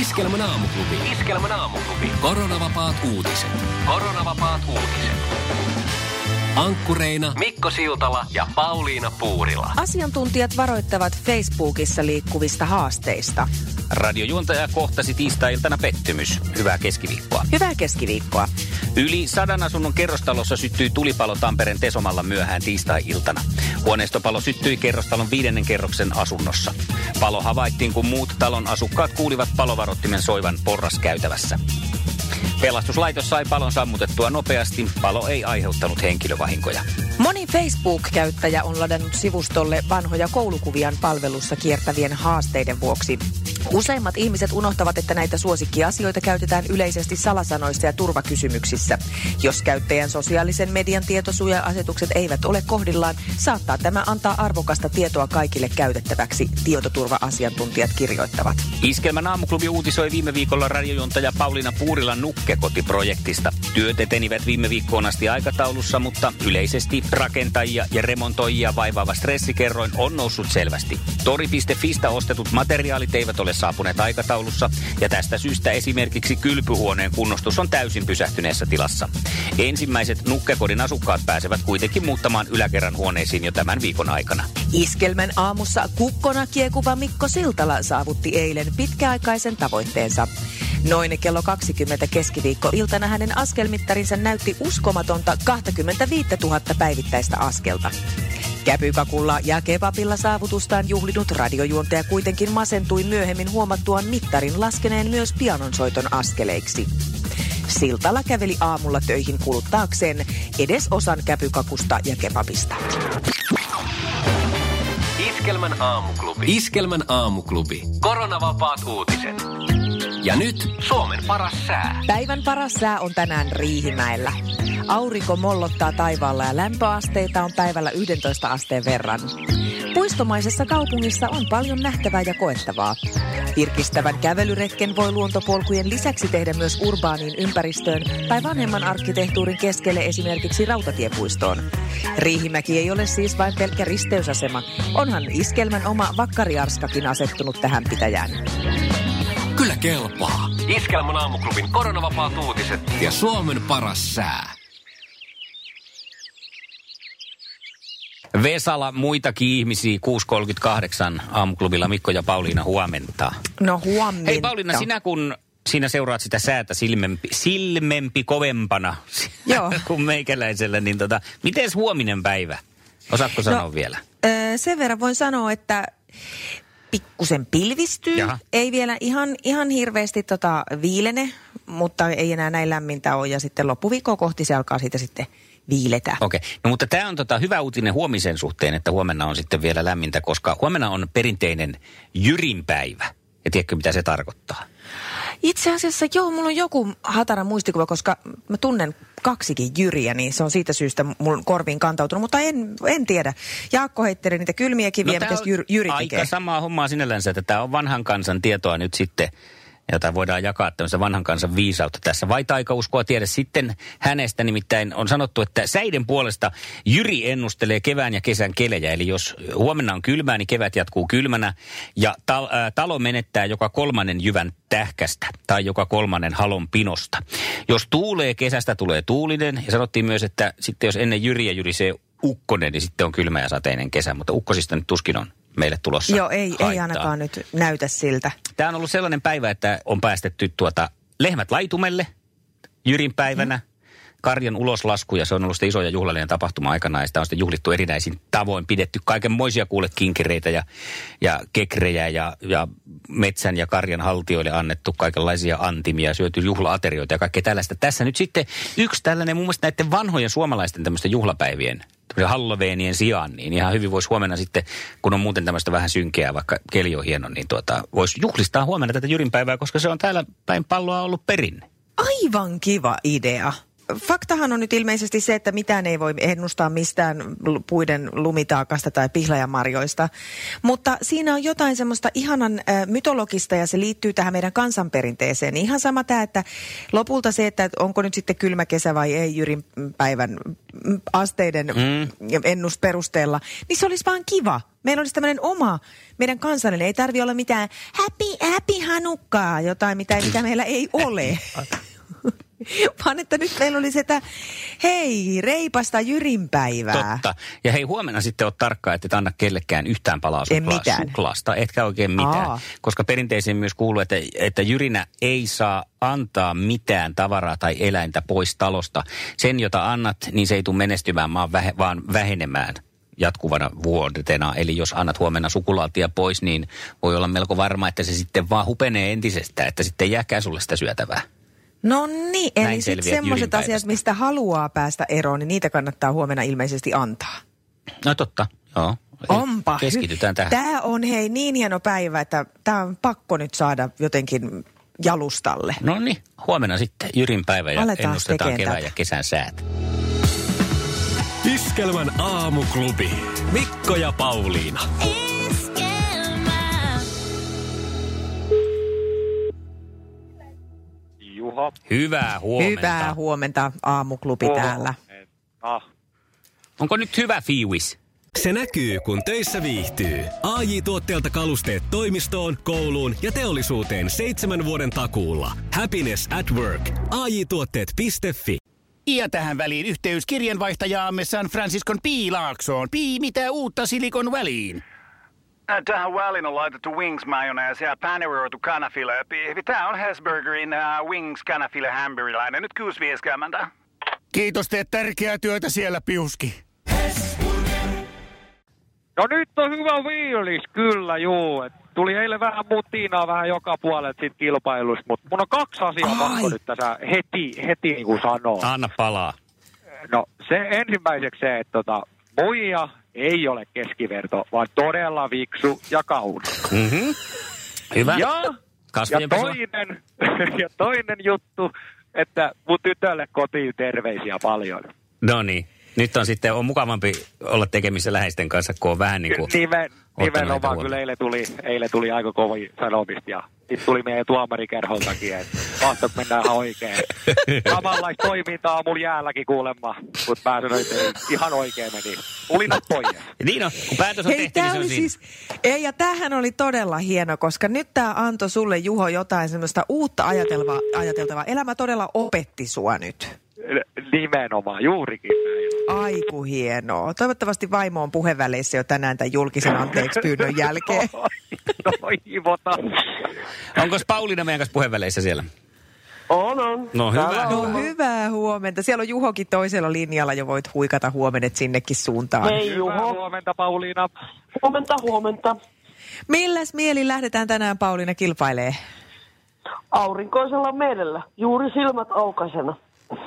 Iskelmän aamuklubi. Iskelmän aamuklubi. Koronavapaat uutiset. Koronavapaat uutiset. Ankkureina Mikko Siltala ja Pauliina Puurila. Asiantuntijat varoittavat Facebookissa liikkuvista haasteista. Radiojuontaja kohtasi tiistai-iltana pettymys. Hyvää keskiviikkoa. Hyvää keskiviikkoa. Yli sadan asunnon kerrostalossa syttyi tulipalo Tampereen Tesomalla myöhään tiistai-iltana. Huoneistopalo syttyi kerrostalon viidennen kerroksen asunnossa. Palo havaittiin, kun muut talon asukkaat kuulivat palovarottimen soivan porraskäytävässä. Pelastuslaitos sai palon sammutettua nopeasti. Palo ei aiheuttanut henkilövahinkoja. Moni Facebook-käyttäjä on ladannut sivustolle vanhoja koulukuvian palvelussa kiertävien haasteiden vuoksi. Useimmat ihmiset unohtavat, että näitä suosikkiasioita käytetään yleisesti salasanoissa ja turvakysymyksissä. Jos käyttäjän sosiaalisen median tietosuoja-asetukset eivät ole kohdillaan, saattaa tämä antaa arvokasta tietoa kaikille käytettäväksi, tietoturva-asiantuntijat kirjoittavat. Iskelmän aamuklubi uutisoi viime viikolla radiojuontaja Pauliina Puurilan nukkekotiprojektista. Työt etenivät viime viikkoon asti aikataulussa, mutta yleisesti rakentajia ja remontoijia vaivaava stressikerroin on noussut selvästi. Tori.fistä ostetut materiaalit eivät ole saapuneet aikataulussa ja tästä syystä esimerkiksi kylpyhuoneen kunnostus on täysin pysähtyneessä tilassa. Ensimmäiset nukkekodin asukkaat pääsevät kuitenkin muuttamaan yläkerran huoneisiin jo tämän viikon aikana. Iskelmän aamussa kukkona kiekuva Mikko Siltala saavutti eilen pitkäaikaisen tavoitteensa. Noin kello 20 keskiviikkoiltana hänen askelmittarinsa näytti uskomatonta 25 000 päivittäistä askelta. Käpykakulla ja kebabilla saavutustaan juhlinut radiojuontaja kuitenkin masentui myöhemmin huomattuaan mittarin laskeneen myös pianonsoiton askeleiksi. Siltala käveli aamulla töihin kuluttaakseen edes osan käpykakusta ja kebabista. Iskelmän aamuklubi. Iskelmän aamuklubi. Koronavapaat uutiset. Ja nyt Suomen paras sää. Päivän paras sää on tänään Riihimäellä. Aurinko mollottaa taivaalla ja lämpöasteita on päivällä 11 asteen verran. Puistomaisessa kaupungissa on paljon nähtävää ja koettavaa. Virkistävän kävelyretken voi luontopolkujen lisäksi tehdä myös urbaaniin ympäristöön tai vanhemman arkkitehtuurin keskelle esimerkiksi rautatiepuistoon. Riihimäki ei ole siis vain pelkkä risteysasema. Onhan iskelmän oma vakkariarskakin asettunut tähän pitäjään. Kyllä kelpaa. Iskelmän aamuklubin koronavapaat uutiset ja Suomen paras sää. Vesala muitakin ihmisiä 6.38 aamuklubilla Mikko ja Pauliina huomenta. No huomenta. Hei Pauliina, sinä kun siinä seuraat sitä säätä silmempi, silmempi kovempana Joo. kuin meikäläisellä, niin tota, miten huominen päivä? Osaatko sanoa No, vielä? Öö, sen verran voin sanoa, että pikkusen pilvistyy. Jaha. Ei vielä ihan, ihan hirveästi tota viilene, mutta ei enää näin lämmintä ole. Ja sitten loppuviikkoa kohti se alkaa siitä sitten viiletä. Okei, no mutta tämä on tota hyvä uutinen huomisen suhteen, että huomenna on sitten vielä lämmintä, koska huomenna on perinteinen Jyrin päivä. Ja tiedätkö, mitä se tarkoittaa? Itse asiassa joo, mulla on joku hatara muistikuva, koska mä tunnen kaksikin Jyriä, niin se on siitä syystä mun korviin kantautunut, mutta en, en tiedä. Jaakko heitteli niitä kylmiä kiviä, tää mitä Jyri, Jyri aika tekee. samaa hommaa sinällänsä, että tämä on vanhan kansan tietoa nyt sitten, jota voidaan jakaa tämmöistä vanhan kansan viisautta tässä. Vai taikauskoa tiedä sitten hänestä, nimittäin on sanottu, että säiden puolesta Jyri ennustelee kevään ja kesän kelejä. Eli jos huomenna on kylmää, niin kevät jatkuu kylmänä ja tal- ää, talo menettää joka kolmannen jyvän tähkästä tai joka kolmannen halon pinosta. Jos tuulee, kesästä tulee tuulinen ja sanottiin myös, että sitten jos ennen Jyriä jyrisee ukkonen, niin sitten on kylmä ja sateinen kesä, mutta ukkosista nyt tuskin on meille tulossa Joo, ei, ei haittaa. ainakaan nyt näytä siltä. Tämä on ollut sellainen päivä, että on päästetty tuota lehmät laitumelle Jyrin päivänä. Karjan uloslasku ja se on ollut sitten isoja juhlallinen tapahtuma aikana ja sitä on sitten juhlittu erinäisin tavoin. Pidetty kaikenmoisia kuule kinkereitä ja, ja kekrejä ja, ja metsän ja karjan haltijoille annettu kaikenlaisia antimia, syöty juhlaaterioita ja kaikkea tällaista. Tässä nyt sitten yksi tällainen mun mielestä näiden vanhojen suomalaisten tämmöisten juhlapäivien Halloweenien sijaan, niin ihan hyvin voisi huomenna sitten, kun on muuten tämmöistä vähän synkeää, vaikka keli on hieno, niin tuota, voisi juhlistaa huomenna tätä Jyrin päivää, koska se on täällä päin palloa ollut perinne. Aivan kiva idea. Faktahan on nyt ilmeisesti se, että mitään ei voi ennustaa mistään puiden lumitaakasta tai pihlajamarjoista. Mutta siinä on jotain semmoista ihanan äh, mytologista ja se liittyy tähän meidän kansanperinteeseen. Ihan sama tämä, että lopulta se, että onko nyt sitten kylmä kesä vai ei Jyrin päivän asteiden mm. ennusperusteella, niin se olisi vaan kiva. Meillä olisi tämmöinen oma, meidän kansallinen. Ei tarvi olla mitään happy, happy hanukkaa, jotain mitä, mitä meillä ei ole. vaan että nyt meillä oli sitä, hei, reipasta Jyrin päivää. Totta. Ja hei, huomenna sitten oot tarkka, että et anna kellekään yhtään palaa suklaa, suklaasta, etkä oikein mitään. Aa. Koska perinteisiin myös kuuluu, että, että Jyrinä ei saa antaa mitään tavaraa tai eläintä pois talosta. Sen, jota annat, niin se ei tule menestymään, vaan vähenemään jatkuvana vuodetena. Eli jos annat huomenna sukulaatia pois, niin voi olla melko varma, että se sitten vaan hupenee entisestään, että sitten ei jääkään sulle sitä syötävää. No niin, eli sitten semmoiset asiat, mistä haluaa päästä eroon, niin niitä kannattaa huomenna ilmeisesti antaa. No totta, joo. Onpa. Keskitytään tähän. Tämä on hei niin hieno päivä, että tämä on pakko nyt saada jotenkin jalustalle. No niin, huomenna sitten Jyrin päivä ja Aletaan ennustetaan kevään tätä. ja kesän säät. Iskelmän aamuklubi. Mikko ja Pauliina. Hyvää huomenta. Hyvää huomenta, aamuklubi oh. täällä. Ah. Onko nyt hyvä fiilis? Se näkyy, kun töissä viihtyy. ai tuotteelta kalusteet toimistoon, kouluun ja teollisuuteen seitsemän vuoden takuulla. Happiness at work. ai tuotteetfi Ja tähän väliin yhteys kirjanvaihtajaamme San Franciscon Piilaaksoon. Pii, mitä uutta Silikon väliin? Tähän väliin on laitettu wings mayonnaise ja paneroitu kanafila. Tämä on Hesburgerin uh, wings kanafila hamburilainen. Nyt kuusi vieskäämäntä. Kiitos, teet tärkeää työtä siellä, Piuski. No nyt on hyvä viilis, kyllä juu. Et tuli eilen vähän mutiinaa vähän joka puolelta siitä kilpailusta, mutta mun on kaksi asiaa Ai. pakko nyt tässä heti, heti niin kuin sanoa. Anna palaa. No se ensimmäiseksi se, että tota, muija ei ole keskiverto, vaan todella viksu ja kaunis. Mm-hmm. Hyvä. Ja, ja, toinen, ja toinen juttu, että mun tytölle kotiin terveisiä paljon. No niin. Nyt on sitten on mukavampi olla tekemissä läheisten kanssa, kun on vähän niin kuin... Nimen, nimenomaan kyllä eilen tuli, eilen tuli aika kovin sanomista ja sitten tuli meidän tuomarikerholtakin, että mahtoiko mennään ihan oikein. Samanlaista toimintaa on mulla jäälläkin kuulemma, mutta mä sanoin, että ihan oikein meni. Ulinat pois. Niin on, kun päätös on Hei, tehty, niin se on siis, ei, ja tämähän oli todella hieno, koska nyt tämä antoi sulle, Juho, jotain semmoista uutta ajateltavaa. ajateltavaa. Elämä todella opetti sua nyt. Nimenomaan, juurikin näin. Aiku hienoa. Toivottavasti vaimo on puheväleissä jo tänään tämän julkisen anteeksi pyynnön jälkeen. Toivotaan. Onko Pauliina meidän kanssa puheväleissä siellä? On, on. No hyvä. No hyvää huomenta. Siellä on Juhokin toisella linjalla jo voit huikata huomenet sinnekin suuntaan. Hei Juho. Hyvää huomenta Pauliina. Huomenta, huomenta. Milläs mieli lähdetään tänään Pauliina kilpailee? Aurinkoisella merellä, juuri silmät aukaisena.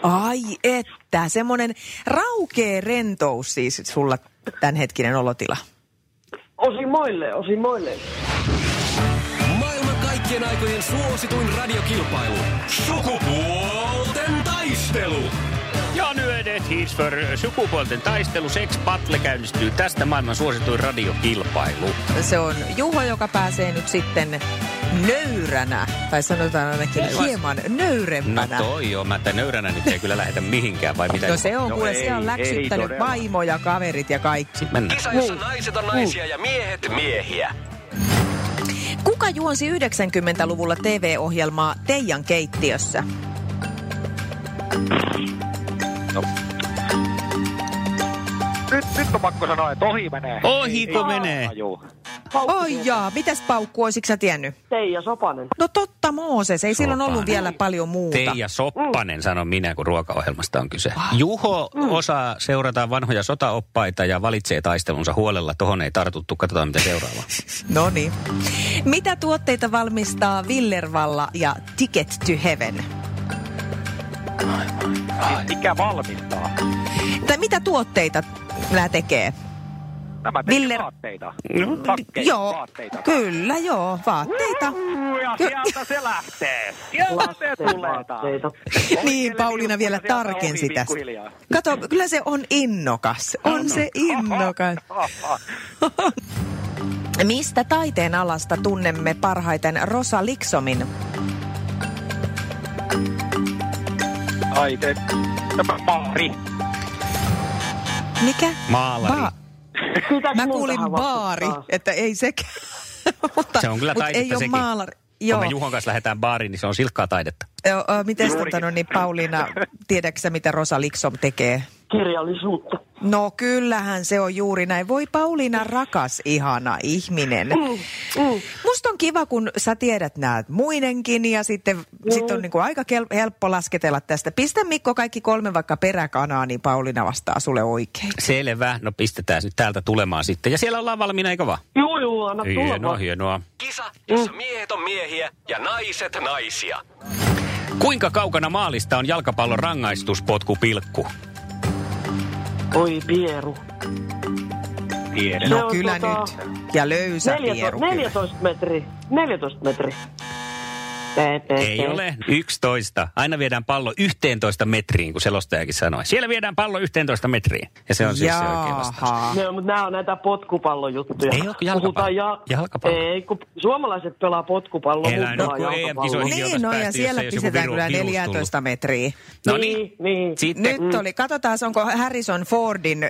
Ai että, semmoinen raukee rentous siis sulla tämänhetkinen olotila. Osimoille, osimoille. Maailman kaikkien aikojen suosituin radiokilpailu. Sukupuolten taistelu. Ja nyt Heatsford sukupuolten taistelu Sex Battle käynnistyy tästä maailman suosituin radiokilpailu. Se on Juho, joka pääsee nyt sitten nöyränä, tai sanotaan ainakin ei, hieman nöyrempänä. No toi joo, mä että nöyränä nyt ei kyllä lähetä mihinkään, vai mitä? No se on, no kuule, se on läksyttänyt ei vaimo ja kaverit ja kaikki. Mennään. Kisa, jossa naiset on naisia ja miehet miehiä. Kuka juonsi 90-luvulla TV-ohjelmaa Teijan keittiössä? No. Nyt, nyt on pakko sanoa, että ohi menee. Ohiko menee? Oi jaa, mitäs paukku, olisitko sä tiennyt? Teija Sopanen. No totta Mooses, ei silloin ollut vielä paljon muuta. Teija Soppanen, mm. sanon minä, kun ruokaohjelmasta on kyse. Ah. Juho mm. osaa seurata vanhoja sotaoppaita ja valitsee taistelunsa huolella. Tohon ei tartuttu, katsotaan mitä seuraava. no niin. Mitä tuotteita valmistaa Villervalla ja Ticket to Heaven? Aivan. Mikä valmistaa? Tai mitä tuotteita nämä tekee? Nämä Ville- vaatteita. Takkeja, joo, vaatteita. kyllä joo, vaatteita. Uhu, Ja sieltä se lähtee. Sieltä se tulee. Niin, Pauliina vielä tarkensi tästä. Kato, kyllä se on innokas. On se innokas. Mistä taiteen alasta tunnemme parhaiten Rosa Liksomin? Taite. Tämä Maari. Mikä? Maalari. Pitääkö Mä kuulin baari, että ei sekään. mutta, Se on kyllä taidetta ei ole sekin. maalari. Kun Joo. me Juhon kanssa lähdetään baariin, niin se on silkkaa taidetta. Miten tota, no, niin Pauliina, tiedätkö sä, mitä Rosa Liksom tekee? Kirjallisuutta. No kyllähän se on juuri näin. Voi Pauliina, rakas, ihana ihminen. Mm. Musta on kiva, kun sä tiedät näet muidenkin ja sitten Mm. sit on niinku aika kel- helppo lasketella tästä. Pistä Mikko kaikki kolme vaikka peräkanaa, niin Pauliina vastaa sulle oikein. Selvä. No pistetään nyt täältä tulemaan sitten. Ja siellä ollaan valmiina, eikö vaan? Juu, juu, anna tulla Hienoa, hienoa. Kisa, jossa miehet on miehiä ja naiset naisia. Kuinka kaukana maalista on jalkapallon rangaistuspotkupilkku? Oi pieru. Tiedän. No on kyllä tota nyt. Ja löysä 14, pieru kyllä. 14 metri. 14 metri. Ei tee. ole 11. Aina viedään pallo 11 metriin, kun selostajakin sanoi. Siellä viedään pallo 11 metriin. Ja se on siis se oikein vastaus. On, mutta nämä on näitä potkupallojuttuja. Ei oo jalkapallo. Ja... Jalkapallo. Ei, kun suomalaiset pelaa potkupalloa, Elä nyt, pelaa kun. EM-kisoihin- Niin, no ja siellä ei pistetään kyllä virus 14 metriä. No niin, niin. niin. Sitten Nyt oli, katsotaan onko Harrison Fordin ö,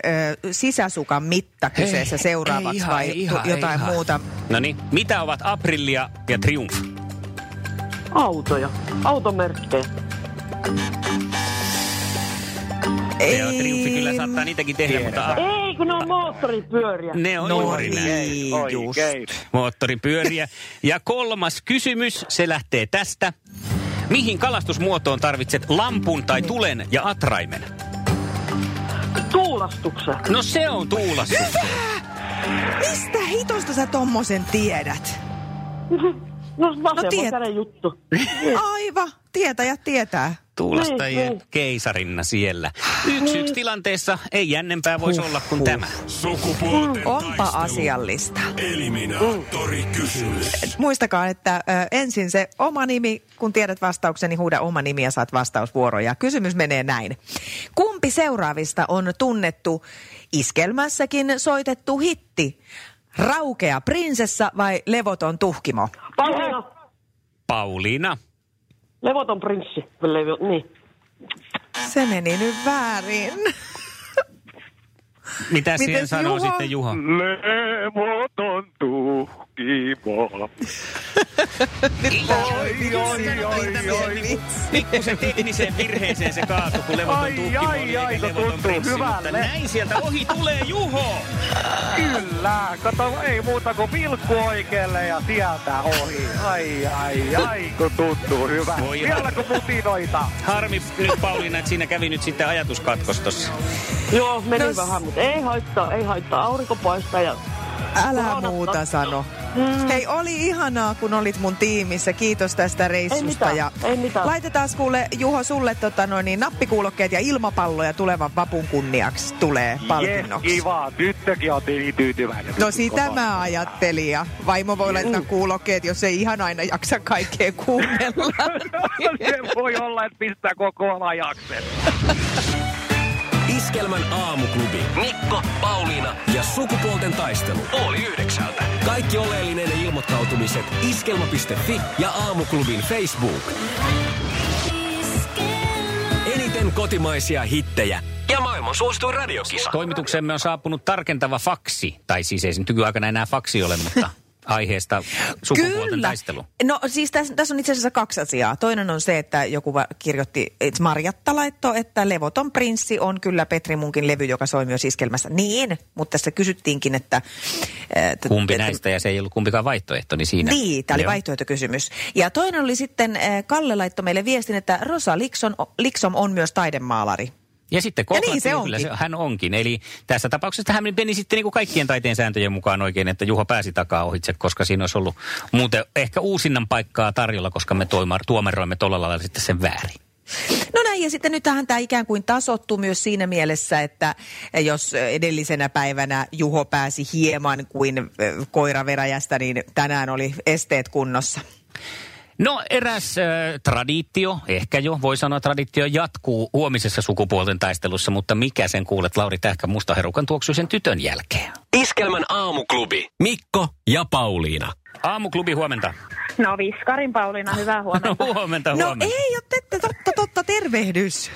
sisäsukan mitta kyseessä Ei, seuraavaksi ei ihan, vai ei ihan, tu- jotain ei ihan. muuta. No niin, mitä ovat Aprilia ja Triumph? Autoja. Automerkkejä. Ja Triumphi kyllä saattaa niitäkin tehdä, mutta Ei, kun ne on moottoripyöriä. ne on No juuri näin. niin, just. Moottoripyöriä. Ja kolmas kysymys, se lähtee tästä. Mihin kalastusmuotoon tarvitset lampun tai tulen ja atraimen? Tuulastuksen. No se on tuulastus. Mistä hitosta sä tommosen tiedät? No vasemman tiet- käden juttu. Aiva, tietäjät tietää. Tuulastajien Niin, keisarinna siellä. Yksi yksi tilanteessa ei jännempää voisi olla kuin tämä. Sukupuolten Onpa taistelu. asiallista. Eliminaattori kysymys. Muistakaa, että ö, ensin se oma nimi, kun tiedät vastauksen, niin huuda oma nimi ja saat vastausvuoro. Ja kysymys menee näin. Kumpi seuraavista on tunnettu iskelmässäkin soitettu hitti? Raukea prinsessa vai levoton tuhkimo? Pauliina. Pauliina. Levoton prinssi. Levo, niin. Se meni nyt väärin. Mitä siihen Mites sanoo Juho? sitten Juho? Levoton tuhkimo. Oi, oi, oi, Pikkusen tekniseen virheeseen se kaatui, kun levoton ai, oli ai, levoton tuntuu prinssi, mutta näin sieltä ohi tulee Juho. Kyllä, kato, ei muuta kuin vilkku oikealle ja sieltä ohi. Ai, ai, ai, kun tuntuu hyvä. Voi Vielä kun mutinoita. Harmi nyt Pauliina, että siinä kävi nyt sitten ajatuskatkos Joo, meni No s- vähän, mutta ei haittaa, ei haittaa. Aurinko paistaa ja Älä muuta sano. Hei, oli ihanaa, kun olit mun tiimissä. Kiitos tästä reissusta. mitään, ja ei mitään. Laitetaan kuule, Juho, sulle tota, no, niin, nappikuulokkeet ja ilmapalloja tulevan vapun kunniaksi tulee palkinnoksi. kiva. Tyttökin on niin tyytyväinen. No sitä mä ajattelin ja vaimo voi laittaa kuulokkeet, jos ei ihan aina jaksa kaikkea kuunnella. Se voi olla, että pistää koko ajaksen. Iskelmän aamuklubi. Mikko, Pauliina ja sukupuolten taistelu. Oli yhdeksältä. Kaikki oleellinen ilmoittautumiset iskelma.fi ja aamuklubin Facebook. Eniten kotimaisia hittejä ja maailman suosituin radiokisa. Toimituksemme on saapunut tarkentava faksi. Tai siis ei se nyt nykyaikana enää faksi ole, mutta aiheesta sukupuolten taistelu. No siis tässä, tässä on itse asiassa kaksi asiaa. Toinen on se, että joku kirjoitti, että Marjatta laittoi, että Levoton prinssi on kyllä Petri Munkin levy, joka soi myös iskelmässä. Niin, mutta tässä kysyttiinkin, että... että Kumpi että- näistä ja se ei ollut kumpikaan vaihtoehto, niin siinä. Niin, tämä oli Joo. vaihtoehtokysymys. Ja toinen oli sitten, äh, Kalle laittoi meille viestin, että Rosa Liksom, Liksom on myös taidemaalari. Ja sitten Ja niin se kyllä se, hän onkin. Eli tässä tapauksessa hän meni sitten niin kuin kaikkien taiteen sääntöjen mukaan oikein, että Juho pääsi takaa ohitse, koska siinä olisi ollut muuten ehkä uusinnan paikkaa tarjolla, koska me toimar, tuomeroimme tuolla lailla sitten sen väärin. No näin näin, ja sitten nythän tämä ikään kuin tasottu myös siinä mielessä, että jos edellisenä päivänä Juho pääsi hieman kuin koiraveräjästä, niin tänään oli esteet kunnossa. No eräs äh, traditio, ehkä jo voi sanoa traditio, jatkuu huomisessa sukupuolten taistelussa, mutta mikä sen kuulet Lauri Tähkä mustaherukan tuoksuisen tytön jälkeen? Iskelmän aamuklubi. Mikko ja Pauliina. Aamuklubi huomenta. No Viskarin Pauliina, hyvää huomenta. huomenta, No huomenta. ei ole totta, totta, totta, tervehdys.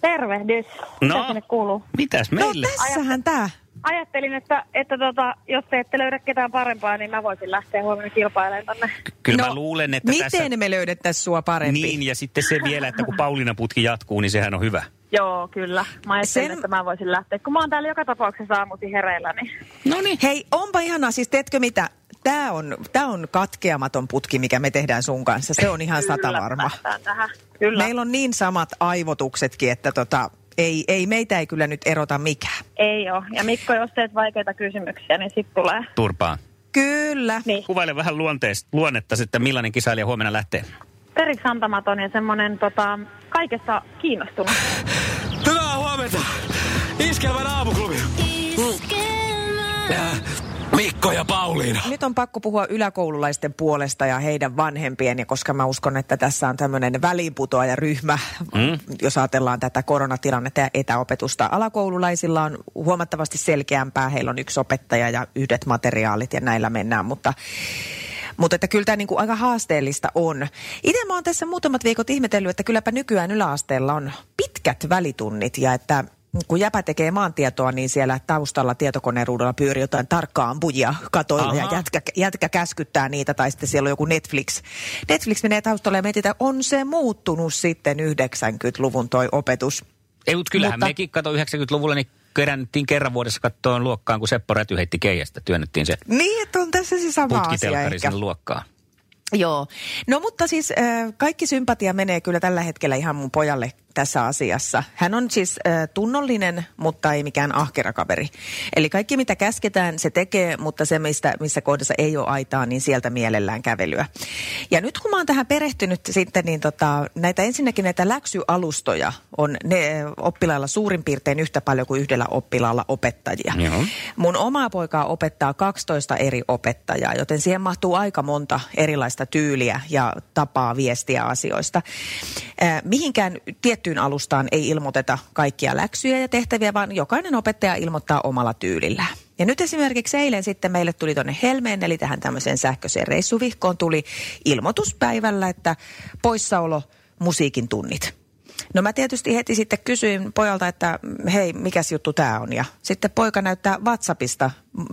Tervehdys. Mitä No. sinne kuuluu? Mitäs No meille? tässähän tämä. Ajattelin, että, että tota, jos te ette löydä ketään parempaa, niin mä voisin lähteä huomenna kilpailemaan tänne. Kyllä no, mä luulen, että miten tässä... me löydettäisiin sua parempi? Niin, ja sitten se vielä, että kun Pauliina putki jatkuu, niin sehän on hyvä. Joo, kyllä. Mä ajattelin, Sen- että mä voisin lähteä. Kun mä oon täällä joka tapauksessa aamuisin hereillä, niin No niin. Hei, onpa ihanaa. Siis teetkö mitä? Tämä on, tää on katkeamaton putki, mikä me tehdään sun kanssa. Se on ihan sata kyllä varma. päästään tähän. Kyllä. Meillä on niin samat aivotuksetkin, että tota, ei, ei, meitä ei kyllä nyt erota mikään. Ei oo. Ja Mikko, jos teet vaikeita kysymyksiä, niin sit tulee. Turpaan. Kyllä. Niin. Kuvaile vähän luonteesta, luonnetta sitten, millainen kisailija huomenna lähtee. Periksi antamaton ja semmonen tota, kaikesta kiinnostunut. Hyvää huomenta. Iskelmän aamuklubi. Äh, Mikko ja Pauliina. Nyt on pakko puhua yläkoululaisten puolesta ja heidän vanhempien, ja koska mä uskon, että tässä on tämmöinen väliinputoajaryhmä, mm. jos ajatellaan tätä koronatilannetta ja etäopetusta. Alakoululaisilla on huomattavasti selkeämpää, heillä on yksi opettaja ja yhdet materiaalit ja näillä mennään, mutta mutta että kyllä tämä niinku aika haasteellista on. Itse mä oon tässä muutamat viikot ihmetellyt, että kylläpä nykyään yläasteella on pitkät välitunnit ja että kun jäpä tekee maantietoa, niin siellä taustalla tietokoneen ruudulla pyörii jotain tarkkaa ampujia katoilla ja jätkä, jätkä käskyttää niitä tai sitten siellä on joku Netflix. Netflix menee taustalle ja mietitään, on se muuttunut sitten 90-luvun toi opetus. Ei, mutta kyllähän Mutta- mekin kato 90-luvulla, niin kerännettiin kerran vuodessa kattoon luokkaan, kun Seppo Räty heitti keijästä. Työnnettiin se Niin, että on tässä se sama asia ehkä. luokkaan. Joo. No mutta siis äh, kaikki sympatia menee kyllä tällä hetkellä ihan mun pojalle tässä asiassa. Hän on siis äh, tunnollinen, mutta ei mikään ahkera kaveri. Eli kaikki mitä käsketään, se tekee, mutta se mistä, missä kohdassa ei ole aitaa, niin sieltä mielellään kävelyä. Ja nyt kun mä oon tähän perehtynyt sitten, niin tota, näitä ensinnäkin näitä läksyalustoja on ne oppilailla suurin piirtein yhtä paljon kuin yhdellä oppilaalla opettajia. Joo. Mun omaa poikaa opettaa 12 eri opettajaa, joten siihen mahtuu aika monta erilaista tyyliä ja tapaa viestiä asioista. Äh, mihinkään tiettyyn alustaan ei ilmoiteta kaikkia läksyjä ja tehtäviä, vaan jokainen opettaja ilmoittaa omalla tyylillään. Ja nyt esimerkiksi eilen sitten meille tuli tuonne Helmeen, eli tähän tämmöiseen sähköiseen reissuvihkoon tuli ilmoituspäivällä, että poissaolo musiikin tunnit. No mä tietysti heti sitten kysyin pojalta, että hei, mikäs juttu tämä on? Ja sitten poika näyttää WhatsAppista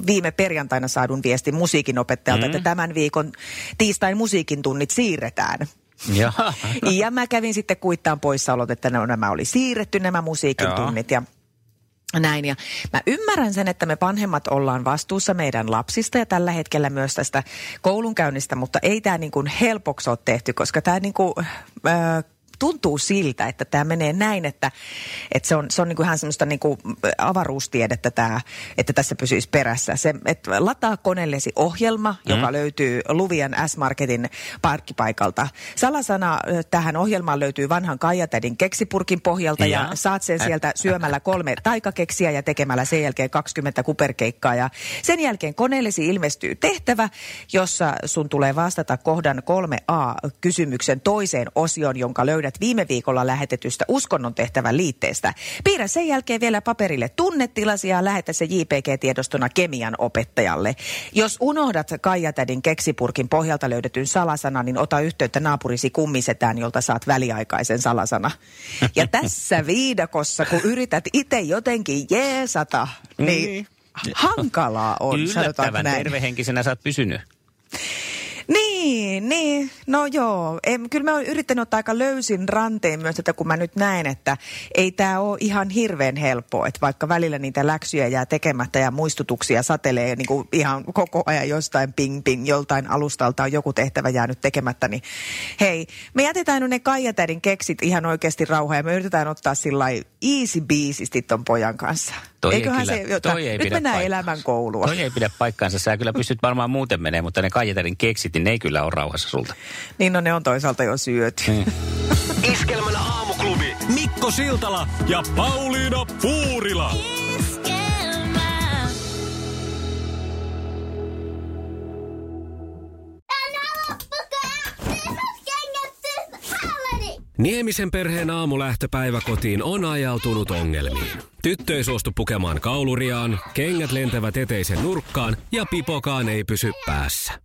viime perjantaina saadun viestin musiikinopettajalta, mm. että tämän viikon tiistain musiikin tunnit siirretään. Jaha. Ja mä kävin sitten kuittaan poissaolot, että no, nämä oli siirretty nämä musiikin Joo. tunnit ja näin. Ja mä ymmärrän sen, että me vanhemmat ollaan vastuussa meidän lapsista ja tällä hetkellä myös tästä koulunkäynnistä, mutta ei tämä niin kuin helpoksi ole tehty, koska tämä niin kuin, äh, tuntuu siltä, että tämä menee näin, että, että se on, se on niin kuin ihan semmoista niin kuin avaruustiedettä tämä, että tässä pysyisi perässä. Se, että lataa koneellesi ohjelma, mm. joka löytyy Luvian S-Marketin parkkipaikalta. Salasana tähän ohjelmaan löytyy vanhan Kaijatädin keksipurkin pohjalta ja, Ja. ja saat sen sieltä syömällä kolme taikakeksiä ja tekemällä sen jälkeen 20 kuperkeikkaa. Ja sen jälkeen koneellesi ilmestyy tehtävä, jossa sun tulee vastata kohdan 3a kysymyksen toiseen osioon, jonka löydät viime viikolla lähetetystä uskonnon tehtävän liitteestä. Piirrä sen jälkeen vielä paperille tunnetilasi ja lähetä se JPG-tiedostona kemian opettajalle. Jos unohdat Kaijatädin keksipurkin pohjalta löydetyn salasanan, niin ota yhteyttä naapurisi kummisetään, jolta saat väliaikaisen salasana. Ja tässä viidakossa, kun yrität itse jotenkin jeesata, niin hankalaa on, sanotaanko Yllättävän näin. tervehenkisenä sä oot pysynyt. Niin, niin. No joo. En, kyllä mä oon yrittänyt ottaa aika löysin ranteen myös tätä, kun mä nyt näen, että ei tämä ole ihan hirveän helppoa. Että vaikka välillä niitä läksyjä jää tekemättä ja muistutuksia satelee niin kuin ihan koko ajan jostain ping ping, joltain alustalta on joku tehtävä jäänyt tekemättä, niin hei, me jätetään nyt ne Kaijatädin keksit ihan oikeasti rauhaan ja me yritetään ottaa sillä easy biisisti ton pojan kanssa. Toi ei Eiköhän kyllä- se, jota, toi ei nyt pidä mennään paikkaansa. elämän koulua. Toi ei pidä paikkaansa. Sä kyllä pystyt varmaan muuten menee, mutta ne Kaijatärin keksit niin ne ei kyllä ole rauhassa sulta. Niin no ne on toisaalta jo syöty. Mm. Iskelmän aamuklubi Mikko Siltala ja Pauliina Puurila. Niemisen perheen aamulähtöpäivä kotiin on ajautunut ongelmiin. Tyttö ei suostu pukemaan kauluriaan, kengät lentävät eteisen nurkkaan ja pipokaan ei pysy päässä.